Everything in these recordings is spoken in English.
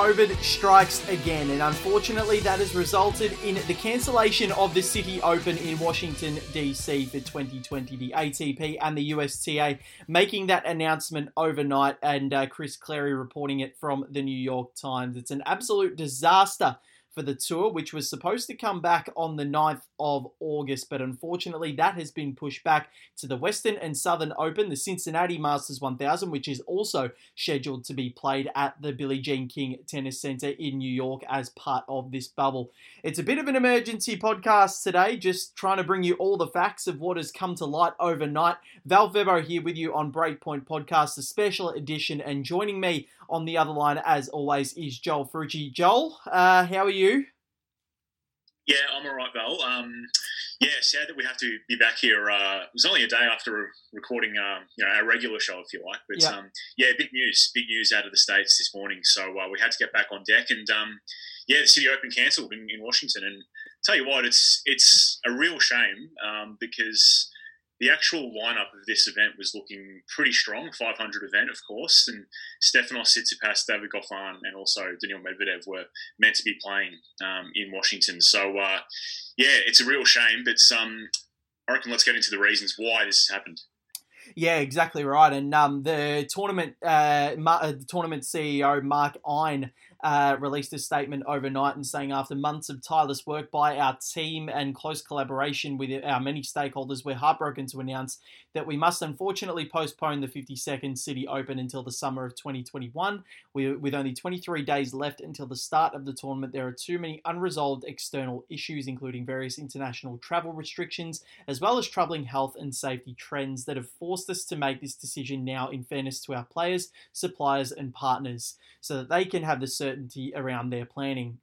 COVID strikes again, and unfortunately, that has resulted in the cancellation of the City Open in Washington, D.C. for 2020. The ATP and the USTA making that announcement overnight, and uh, Chris Clarey reporting it from the New York Times. It's an absolute disaster for the tour, which was supposed to come back on the 9th of August, but unfortunately that has been pushed back to the Western and Southern Open, the Cincinnati Masters 1000, which is also scheduled to be played at the Billie Jean King Tennis Center in New York as part of this bubble. It's a bit of an emergency podcast today, just trying to bring you all the facts of what has come to light overnight. Val Febo here with you on Breakpoint Podcast, a special edition, and joining me on the other line, as always, is Joel Frucci. Joel, uh, how are you? Yeah, I'm all right, Val. Um, yeah, sad that we have to be back here. Uh, it was only a day after recording, um, you know, our regular show, if you like. But yeah, um, yeah big news, big news out of the states this morning. So uh, we had to get back on deck, and um, yeah, the City Open cancelled in, in, Washington. And tell you what, it's it's a real shame um, because the actual lineup of this event was looking pretty strong. 500 event, of course, and Stefanos Tsitsipas, David Goffin, and also Daniil Medvedev were meant to be playing um, in Washington. So, uh, yeah, it's a real shame. But um, I reckon let's get into the reasons why this happened. Yeah, exactly right. And um, the tournament, uh, uh the tournament CEO Mark Ein uh, released a statement overnight and saying after months of tireless work by our team and close collaboration with our many stakeholders, we're heartbroken to announce that we must unfortunately postpone the 52nd City Open until the summer of 2021. We, with only 23 days left until the start of the tournament, there are too many unresolved external issues, including various international travel restrictions, as well as troubling health and safety trends that have forced us to make this decision now in fairness to our players, suppliers, and partners, so that they can have the around their planning.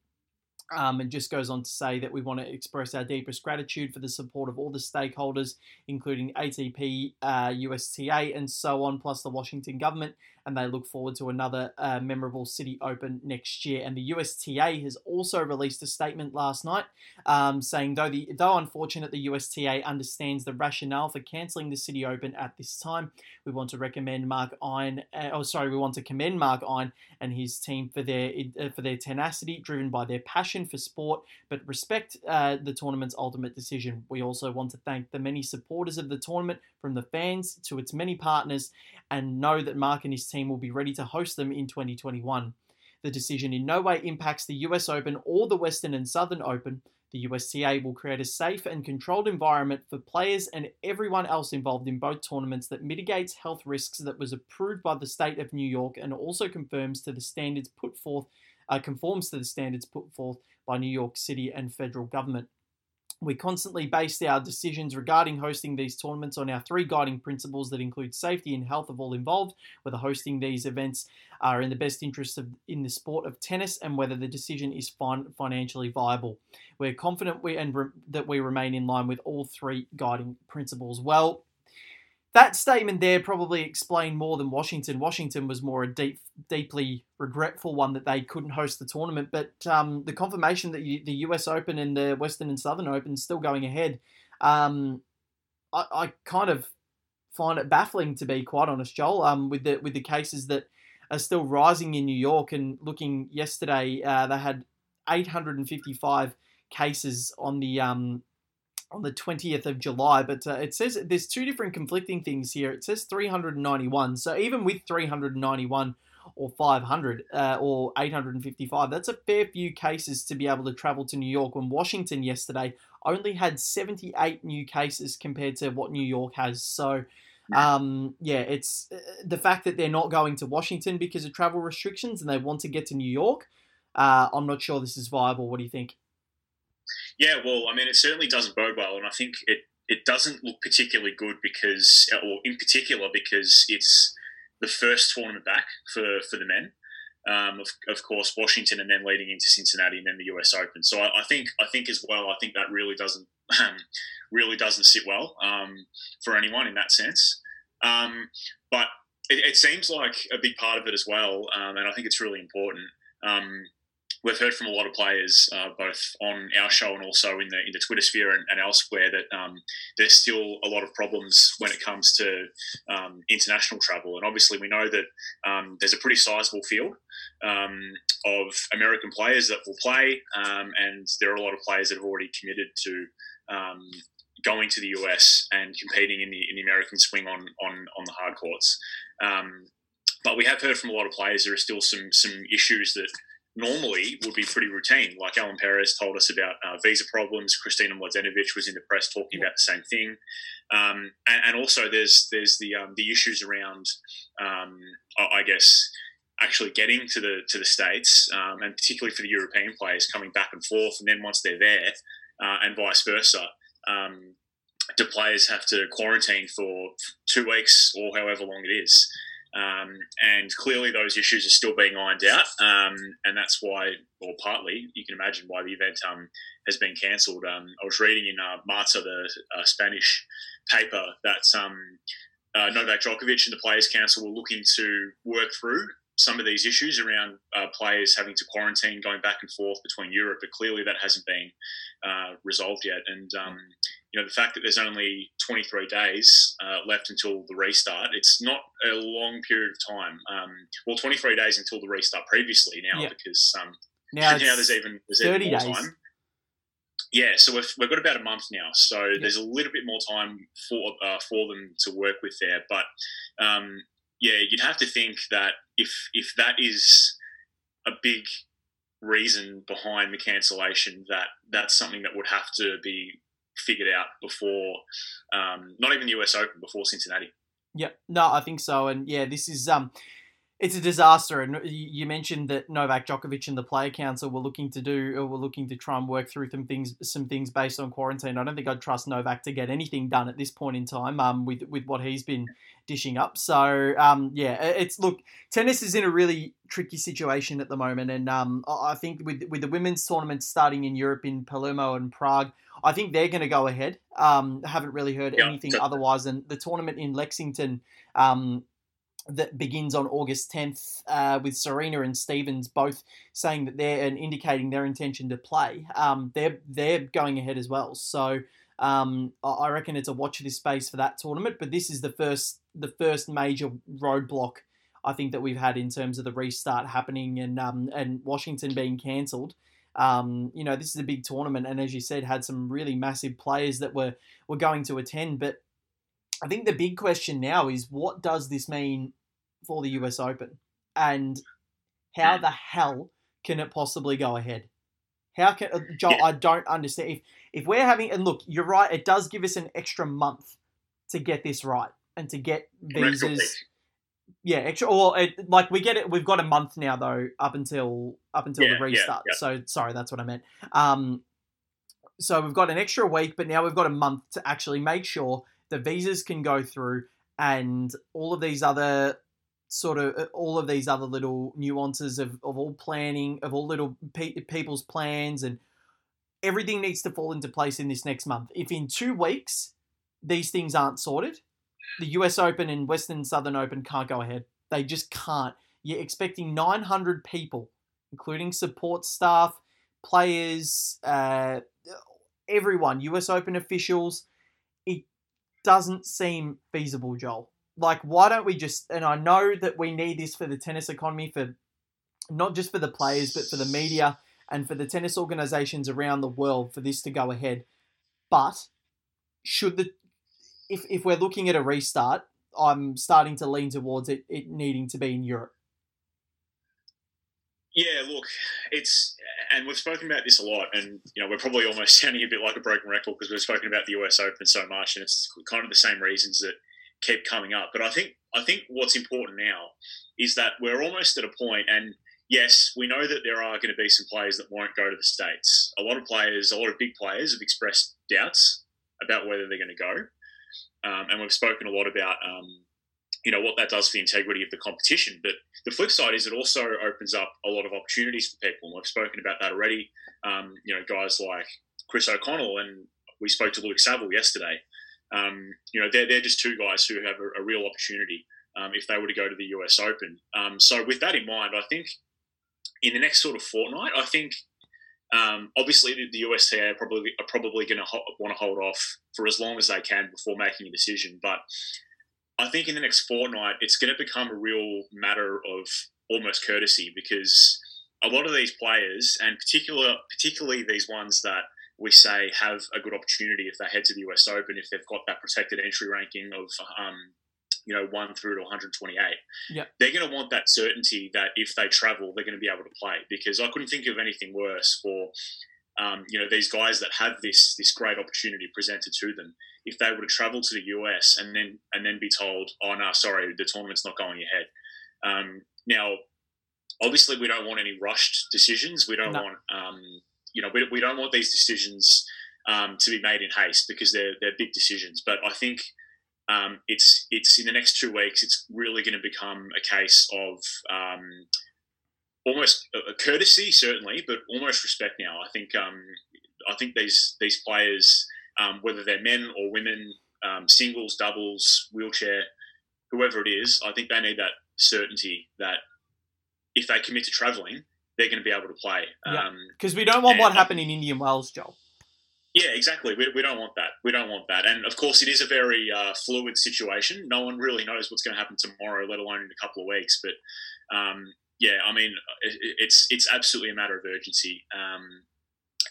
Um, and just goes on to say that we want to express our deepest gratitude for the support of all the stakeholders, including ATP, uh, USTA, and so on, plus the Washington government, and they look forward to another uh, memorable City Open next year. And the USTA has also released a statement last night um, saying, though the though unfortunate, the USTA understands the rationale for cancelling the City Open at this time. We want to recommend Mark Ein, Uh, oh, sorry, we want to commend Mark Ein and his team for their uh, for their tenacity, driven by their passion for sport, but respect uh, the tournament's ultimate decision. We also want to thank the many supporters of the tournament, from the fans to its many partners, and know that Mark and his team team will be ready to host them in 2021. The decision in no way impacts the US Open or the Western and Southern Open. The USTA will create a safe and controlled environment for players and everyone else involved in both tournaments that mitigates health risks that was approved by the state of New York and also confirms to the standards put forth uh, conforms to the standards put forth by New York City and federal government. We constantly base our decisions regarding hosting these tournaments on our three guiding principles that include safety and health of all involved, whether hosting these events are in the best interest of in the sport of tennis, and whether the decision is fin- financially viable. We're confident we and re- that we remain in line with all three guiding principles. Well, that statement there probably explained more than Washington. Washington was more a deep, deeply regretful one that they couldn't host the tournament, but um, the confirmation that you, the U.S. Open and the Western and Southern Open still going ahead, um, I, I, kind of find it baffling to be quite honest, Joel. Um, with the with the cases that are still rising in New York, and looking yesterday, uh, they had 855 cases on the um, on the 20th of July, but uh, it says there's two different conflicting things here. It says 391. So even with 391 or 500 uh, or 855, that's a fair few cases to be able to travel to New York when Washington yesterday only had 78 new cases compared to what New York has. So um, yeah, it's uh, the fact that they're not going to Washington because of travel restrictions and they want to get to New York. Uh, I'm not sure this is viable. What do you think? Yeah, well, I mean, it certainly doesn't bode well, and I think it it doesn't look particularly good because, or in particular, because it's the first tournament back for for the men. Um, of, of, course, Washington, and then leading into Cincinnati, and then the U.S. Open. So I, I think I think as well. I think that really doesn't um, really doesn't sit well um, for anyone in that sense. Um, but it, it, seems like a big part of it as well, um, and I think it's really important. We've heard from a lot of players, uh, both on our show and also in the in the Twitter sphere and, and elsewhere, that um, there's still a lot of problems when it comes to um, international travel. And obviously, we know that um, there's a pretty sizable field um, of American players that will play, um, and there are a lot of players that have already committed to um, going to the US and competing in the in the American swing on on on the hard courts. but we have heard from a lot of players there are still some some issues that normally would be pretty routine. Like Ellen Perez told us about uh, visa problems. Kristina Mladenovic was in the press talking about the same thing. Um, and, and, also, there's there's the um, the issues around, um, I guess, actually getting to the to the states, um, and particularly for the European players coming back and forth, and then once they're there, uh, and vice versa. Um, do players have to quarantine for two weeks or however long it is? Um, and clearly, those issues are still being ironed out, um, and that's why, or partly, you can imagine why the event um, has been cancelled. Um, I was reading in uh, Marca, the uh, Spanish paper, that um, uh, Novak Djokovic and the Players Council were looking to work through some of these issues around uh, players having to quarantine, going back and forth between Europe, but clearly that hasn't been uh, resolved yet. And um, you know, the fact that there's only 23 days uh, left until the restart, it's not a long period of time. Um, well, 23 days until the restart previously now, yeah. because um, now, now there's even there's 30 even more days. time. Yeah, so we've, we've got about a month now, so yeah. there's a little bit more time for uh, for them to work with there. But um, yeah, you'd have to think that if if that is a big reason behind the cancellation, that that's something that would have to be figured out before, um, not even the US Open, before Cincinnati. Yep, no, I think so, and yeah, this is um, it's a disaster. And you mentioned that Novak Djokovic and the Player Council were looking to do, or were looking to try and work through some things, some things based on quarantine. I don't think I'd trust Novak to get anything done at this point in time, um, with with what he's been dishing up. So, um, yeah, it's look, tennis is in a really tricky situation at the moment, and um, I think with with the women's tournament starting in Europe in Palermo and Prague. I think they're going to go ahead. Um, haven't really heard yeah, anything otherwise. And the tournament in Lexington, um, that begins on August 10th uh, with Serena and Stevens both saying that they're and indicating their intention to play. Um, they're they're going ahead as well. So um, I reckon it's a watch this space for that tournament. But this is the first the first major roadblock I think that we've had in terms of the restart happening and um, and Washington being cancelled. Um, you know, this is a big tournament, and as you said, had some really massive players that were were going to attend, but I think the big question now is what does this mean for the US Open? And how the hell can it possibly go ahead? How can uh, Joel? I don't understand. If if we're having and look, you're right. It does give us an extra month to get this right and to get visas. Yeah, extra. Or it, like we get it. We've got a month now though, up until up until yeah, the restart. Yeah, yeah. So sorry, that's what I meant. Um, so we've got an extra week, but now we've got a month to actually make sure the visas can go through and all of these other sort of uh, all of these other little nuances of, of all planning of all little pe- people's plans and everything needs to fall into place in this next month. If in two weeks these things aren't sorted the us open and western southern open can't go ahead. They just can't. You're expecting 900 people including support staff players uh, everyone us open officials. It doesn't seem feasible, Joel. Like, why don't we just? And I know that we need this for the tennis economy, for not just for the players, but for the media and for the tennis organizations around the world for this to go ahead. But should the if if we're looking at a restart, I'm starting to lean towards it, it needing to be in Europe. Yeah, look, it's and we've spoken about this a lot, and you know we're probably almost sounding a bit like a broken record because we've spoken about the US Open so much, and it's kind of the same reasons that keep coming up. But I think I think what's important now is that we're almost at a point, and yes, we know that there are going to be some players that won't go to the states. A lot of players, a lot of big players, have expressed doubts about whether they're going to go, um, and we've spoken a lot about. Um, you know what that does for the integrity of the competition. But the flip side is it also opens up a lot of opportunities for people, and we've spoken about that already. Um, you know, guys like Chris O'Connell, and we spoke to Luke Saville yesterday. Um, you know, they're, they're just two guys who have a, a real opportunity um, if they were to go to the US Open. Um, so with that in mind, I think in the next sort of fortnight, I think um, obviously the, the USTA are probably are probably going to ho- want to hold off for as long as they can before making a decision. But I think in the next fortnight, it's going to become a real matter of almost courtesy because a lot of these players, and particular particularly these ones that we say have a good opportunity if they head to the US Open, if they've got that protected entry ranking of um, you know, one through to 128. Yeah. They're going to want that certainty that if they travel, they're going to be able to play. Because I couldn't think of anything worse for, um, you know, these guys that have this this great opportunity presented to them. If they were to travel to the US and then and then be told, oh no, sorry, the tournament's not going ahead. Um, now, obviously, we don't want any rushed decisions. We don't no. want, um, you know, we, we don't want these decisions um, to be made in haste because they're they're big decisions. But I think um, it's it's in the next two weeks. It's really going to become a case of um, almost a courtesy, certainly, but almost respect now. I think um, I think these these players, um, whether they're men or women, um, singles, doubles, wheelchair, whoever it is, I think they need that certainty that if they commit to travelling, they're going to be able to play. Because um, we don't want what happened in Indian Wells, Joel. Yeah, exactly. We, we don't want that. We don't want that. And of course, it is a very uh, fluid situation. No one really knows what's going to happen tomorrow, let alone in a couple of weeks. But um, yeah, I mean, it, it's it's absolutely a matter of urgency. Um,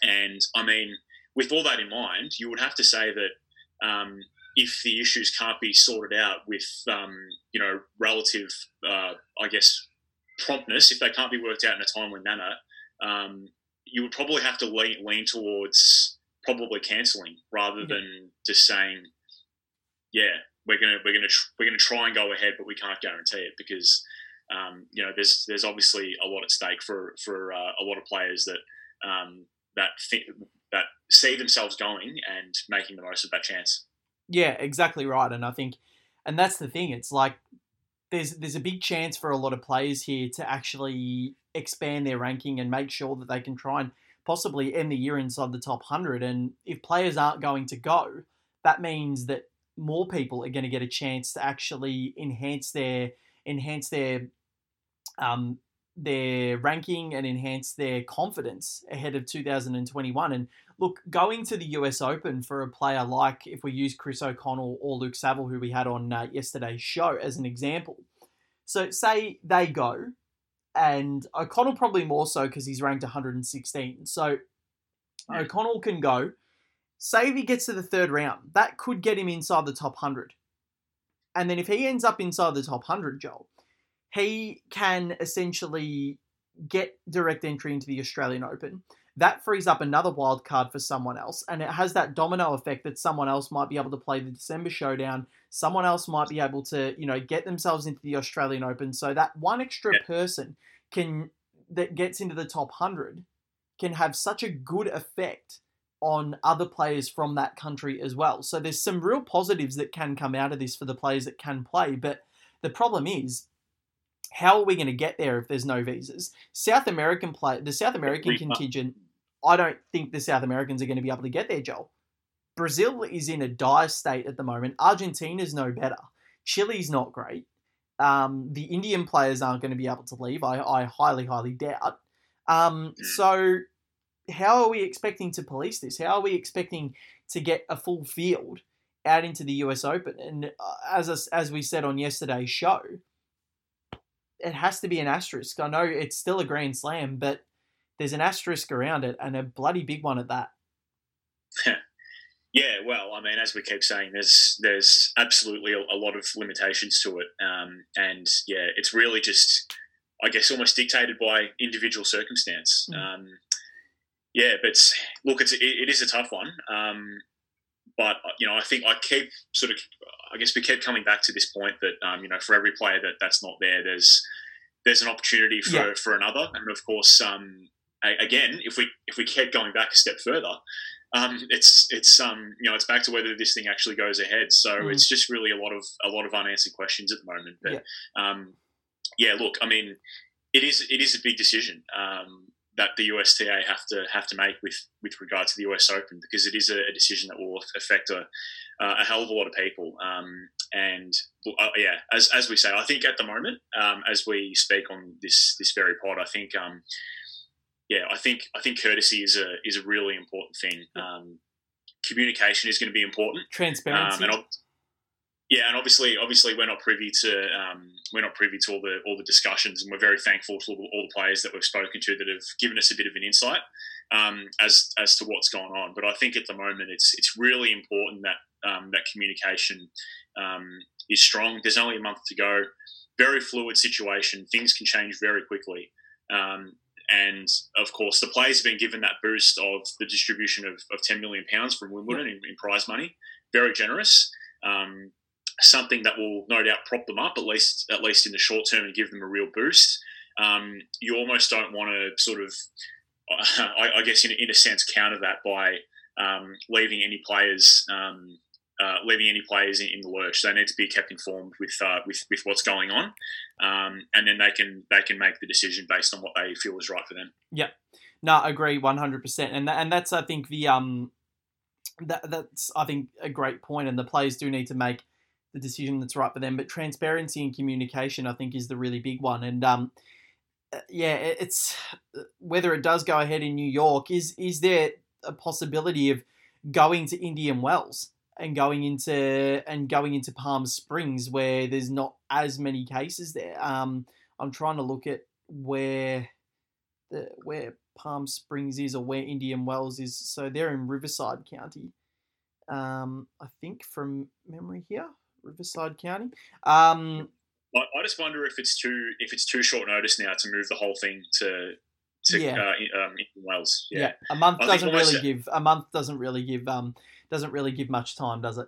and I mean, with all that in mind, you would have to say that um, if the issues can't be sorted out with um, you know relative, uh, I guess, promptness, if they can't be worked out in a timely manner, um, you would probably have to lean, lean towards probably cancelling rather than just saying, yeah, we're gonna we're gonna tr- we're gonna try and go ahead, but we can't guarantee it because um, you know there's there's obviously a lot at stake for for uh, a lot of players that um, that th- that see themselves going and making the most of that chance. Yeah, exactly right, and I think, and that's the thing. It's like there's there's a big chance for a lot of players here to actually expand their ranking and make sure that they can try and possibly end the year inside the top 100. And if players aren't going to go, that means that more people are going to get a chance to actually enhance their enhance their um, their ranking and enhance their confidence ahead of 2021. And look, going to the US Open for a player like if we use Chris O'Connell or Luke Saville, who we had on uh, yesterday's show, as an example. So, say they go and O'Connell probably more so because he's ranked 116. So yeah. O'Connell can go. Say if he gets to the third round, that could get him inside the top 100. And then if he ends up inside the top 100, Joel, he can essentially get direct entry into the Australian Open. That frees up another wild card for someone else, and it has that domino effect that someone else might be able to play the December showdown. Someone else might be able to, you know, get themselves into the Australian Open. So that one extra yeah. person can that gets into the top 100 can have such a good effect on other players from that country as well. So there's some real positives that can come out of this for the players that can play, but the problem is how are we going to get there if there's no visas? South American play the South American contingent I don't think the South Americans are going to be able to get there, Joel. Brazil is in a dire state at the moment. Argentina's no better. Chile's not great. Um, the Indian players aren't going to be able to leave. I, I highly, highly doubt. Um, hmm. so, how are we expecting to police this? How are we expecting to get a full field out into the US Open? And uh, as as we said on yesterday's show, it has to be an asterisk. I know it's still a Grand Slam, but there's an asterisk around it, and a bloody big one at that. Yeah, well, I mean, as we keep saying, there's there's absolutely a, a lot of limitations to it, um, and yeah, it's really just, I guess, almost dictated by individual circumstance. Mm. Um, yeah, but look, it's it, it is a tough one, um, but you know, I think I keep sort of, I guess, we keep coming back to this point that um, you know, for every player that that's not there, there's there's an opportunity for, yeah. for another, and of course, um, again, if we if we keep going back a step further, um, it's it's um you know it's back to whether this thing actually goes ahead. So mm. it's just really a lot of a lot of unanswered questions at the moment. But yeah. um, yeah, look, I mean, it is it is a big decision. Um, that the USTA have to have to make with with regard to the US Open because it is a, a decision that will affect a, a hell of a lot of people. Um, and uh, yeah, as, as we say, I think at the moment, um, as we speak on this this very pod, I think um, yeah, I think I think courtesy is a is a really important thing. Um, communication is going to be important. Transparency. Um, and yeah, and obviously, obviously, we're not privy to um, we're not privy to all the all the discussions, and we're very thankful to all, all the players that we've spoken to that have given us a bit of an insight um, as as to what's going on. But I think at the moment, it's it's really important that um, that communication um, is strong. There's only a month to go. Very fluid situation. Things can change very quickly. Um, and of course, the players have been given that boost of the distribution of, of 10 million pounds from Wimbledon in, in prize money. Very generous. Um, something that will no doubt prop them up at least at least in the short term and give them a real boost. Um, you almost don't want to sort of, I, I guess, in, in, a sense, counter that by um, leaving any players. Um, uh, leaving any players in, in, the lurch, they need to be kept informed with uh, with, with what's going on, um, and then they can they can make the decision based on what they feel is right for them. Yeah, no, agree one hundred percent, and and that's I think the um that that's I think a great point, and the players do need to make the decision that's right for them. But transparency and communication, I think, is the really big one. And um, uh, yeah, it's uh, whether it does go ahead in New York. Is is there a possibility of going to Indian Wells and going into and going into Palm Springs where there's not as many cases there? Um, I'm trying to look at where the where Palm Springs is or where Indian Wells is. So they're in Riverside County. Um, I think from memory here. Riverside County. Um, I, I, just wonder if it's too if it's too short notice now to move the whole thing to to yeah. uh, um, in Wales. Yeah. yeah. a month I doesn't really give a month doesn't really give um doesn't really give much time, does it?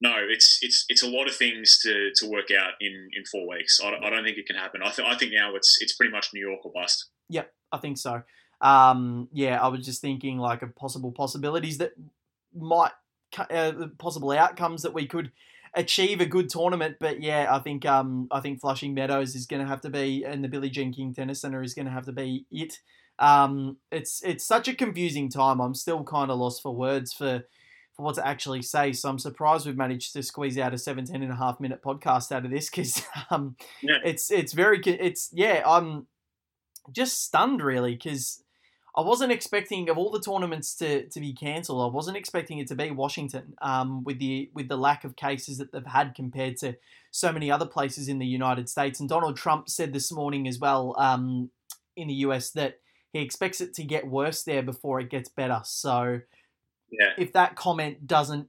No, it's it's it's a lot of things to, to work out in, in four weeks. I, I don't think it can happen. I, th- I think now it's it's pretty much New York or bust. Yep, I think so. Um, yeah, I was just thinking like of possible possibilities that might uh, possible outcomes that we could achieve a good tournament. But yeah, I think um, I think Flushing Meadows is going to have to be, and the Billie Jean King Tennis Centre is going to have to be it. Um, it's it's such a confusing time. I'm still kind of lost for words for for what to actually say. So I'm surprised we've managed to squeeze out a 17 and a half minute podcast out of this because um, yeah. it's it's very it's yeah I'm just stunned really because I wasn't expecting of all the tournaments to, to be cancelled. I wasn't expecting it to be Washington um, with the with the lack of cases that they've had compared to so many other places in the United States. And Donald Trump said this morning as well um, in the US that he expects it to get worse there before it gets better. So yeah. if that comment doesn't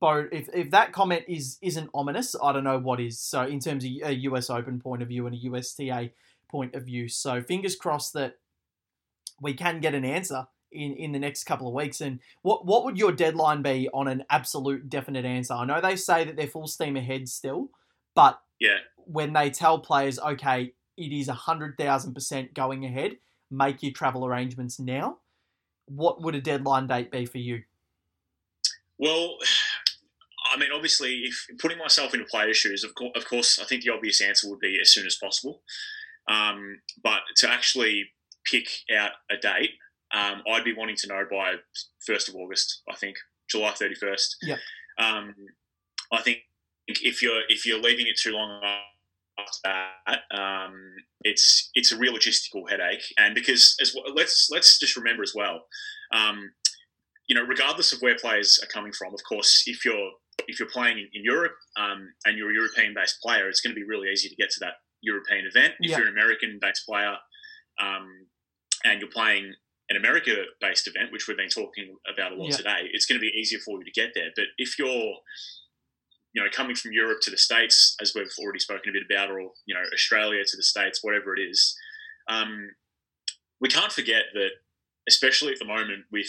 if, if that comment is isn't ominous, I don't know what is. So in terms of a US Open point of view and a USTA point of view, so fingers crossed that we can get an answer in, in the next couple of weeks. And what what would your deadline be on an absolute definite answer? I know they say that they're full steam ahead still, but yeah, when they tell players, okay, it is hundred thousand percent going ahead, make your travel arrangements now. What would a deadline date be for you? Well, I mean, obviously, if putting myself into players' shoes, of course, of course, I think the obvious answer would be as soon as possible. Um, but to actually pick out a date, um, I'd be wanting to know by first of August. I think July thirty first. Yeah. Um, I think if you're if you're leaving it too long after that, um, it's it's a real logistical headache. And because as well, let's let's just remember as well, um, you know, regardless of where players are coming from, of course, if you're if you're playing in, in Europe um, and you're a European-based player, it's going to be really easy to get to that European event. If yeah. you're an American-based player, um, and you're playing an America based event, which we've been talking about a lot yeah. today, it's going to be easier for you to get there. But if you're you know, coming from Europe to the States, as we've already spoken a bit about, or you know, Australia to the States, whatever it is, um, we can't forget that, especially at the moment with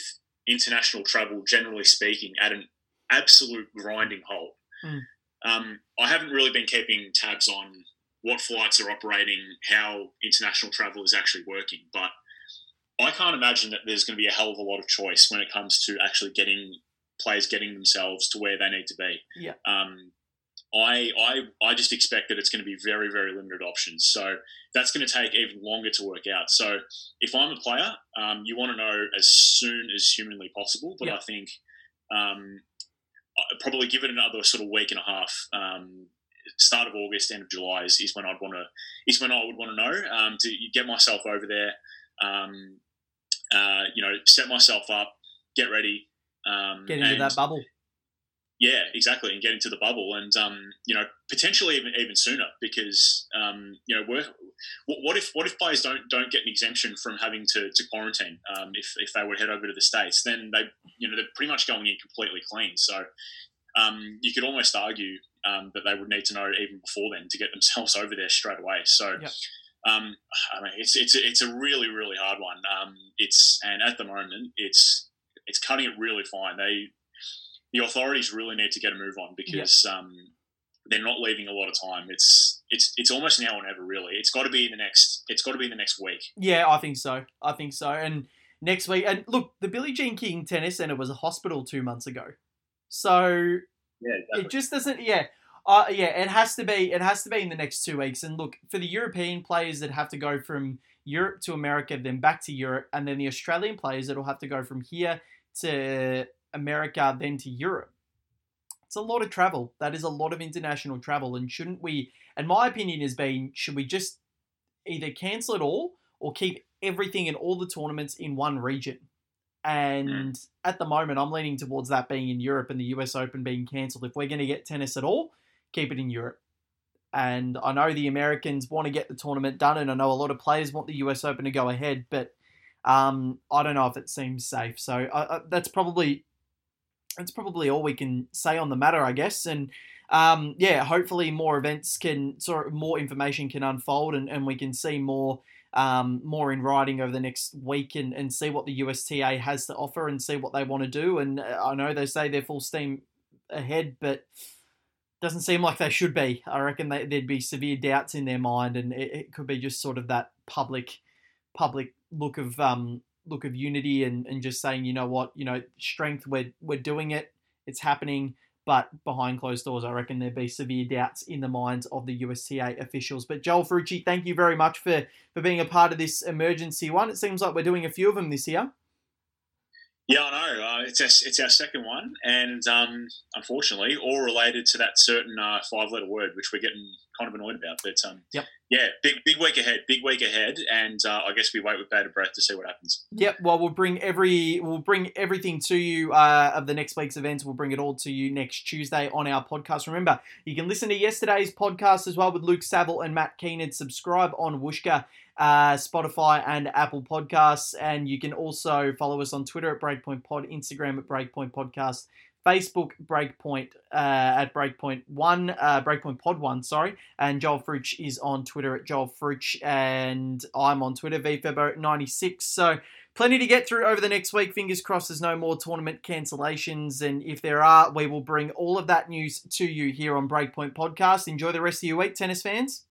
international travel, generally speaking, at an absolute grinding halt. Mm. Um, I haven't really been keeping tabs on what flights are operating, how international travel is actually working, but I can't imagine that there's going to be a hell of a lot of choice when it comes to actually getting players getting themselves to where they need to be. Yeah. Um, I, I, I just expect that it's going to be very, very limited options. So that's going to take even longer to work out. So if I'm a player, um, you want to know as soon as humanly possible. But I think um, probably give it another sort of week and a half. Um, start of August, end of July is, is when I'd want to is when I would want to know um, to get myself over there. Um, uh, you know, set myself up, get ready, um, get into and, that bubble. Yeah, exactly, and get into the bubble, and um, you know, potentially even even sooner, because um, you know, what if what if players don't don't get an exemption from having to, to quarantine um, if if they would head over to the states? Then they you know they're pretty much going in completely clean. So um, you could almost argue um, that they would need to know even before then to get themselves over there straight away. So. Yep. Um, I mean, it's it's it's a really really hard one. Um, it's and at the moment, it's it's cutting it really fine. They the authorities really need to get a move on because um, they're not leaving a lot of time. It's it's it's almost now or never. Really, it's got to be the next. It's got to be the next week. Yeah, I think so. I think so. And next week, and look, the Billie Jean King Tennis Center was a hospital two months ago, so yeah, exactly. it just doesn't. Yeah. Uh, yeah, it has to be. It has to be in the next two weeks. And look, for the European players that have to go from Europe to America, then back to Europe, and then the Australian players that'll have to go from here to America, then to Europe. It's a lot of travel. That is a lot of international travel. And shouldn't we, and my opinion has been, should we just either cancel it all or keep everything in all the tournaments in one region? And mm. at the moment, I'm leaning towards that being in Europe and the US Open being cancelled. If we're going to get tennis at all, keep it in Europe. And I know the Americans want to get the tournament done, and I know a lot of players want the US Open to go ahead, but um, I don't know if it seems safe. So uh, that's probably that's probably all we can say on the matter, I guess. And um, yeah, hopefully more events can sort more information can unfold, and, and we can see more. Um, more in writing over the next week and, and see what the USTA has to offer and see what they want to do. And uh, I know they say they're full steam ahead, but doesn't seem like they should be. I reckon they, there'd be severe doubts in their mind, and it, it, could be just sort of that public, public look of um, look of unity and, and just saying, you know what, you know, strength, we're, we're doing it, it's happening. But behind closed doors, I reckon there'd be severe doubts in the minds of the USTA officials. But Joel Ferrucci, thank you very much for, for being a part of this emergency one. It seems like we're doing a few of them this year. Yeah, I know. Uh, it's our, it's our second one, and um, unfortunately, all related to that certain uh, five letter word, which we're getting kind of annoyed about. But um, yep. yeah, big big week ahead, big week ahead, and uh, I guess we wait with bated breath to see what happens. Yep. Well, we'll bring every we'll bring everything to you uh, of the next week's events. We'll bring it all to you next Tuesday on our podcast. Remember, you can listen to yesterday's podcast as well with Luke Saville and Matt Keenan. Subscribe on Whooshkaa uh, Spotify, and Apple Podcasts. And you can also follow us on Twitter at Breakpoint Pod, Instagram at Breakpoint Podcast, Facebook Breakpoint uh, at Breakpoint One, uh, Breakpoint Pod One, sorry. And Joel Fruch is on Twitter at Joel Fruch, and I'm on Twitter vfebo96. So plenty to get through over the next week. Fingers crossed, there's no more tournament cancellations, and if there are, we will bring all of that news to you here on Breakpoint Podcast. Enjoy the rest of your week, tennis fans.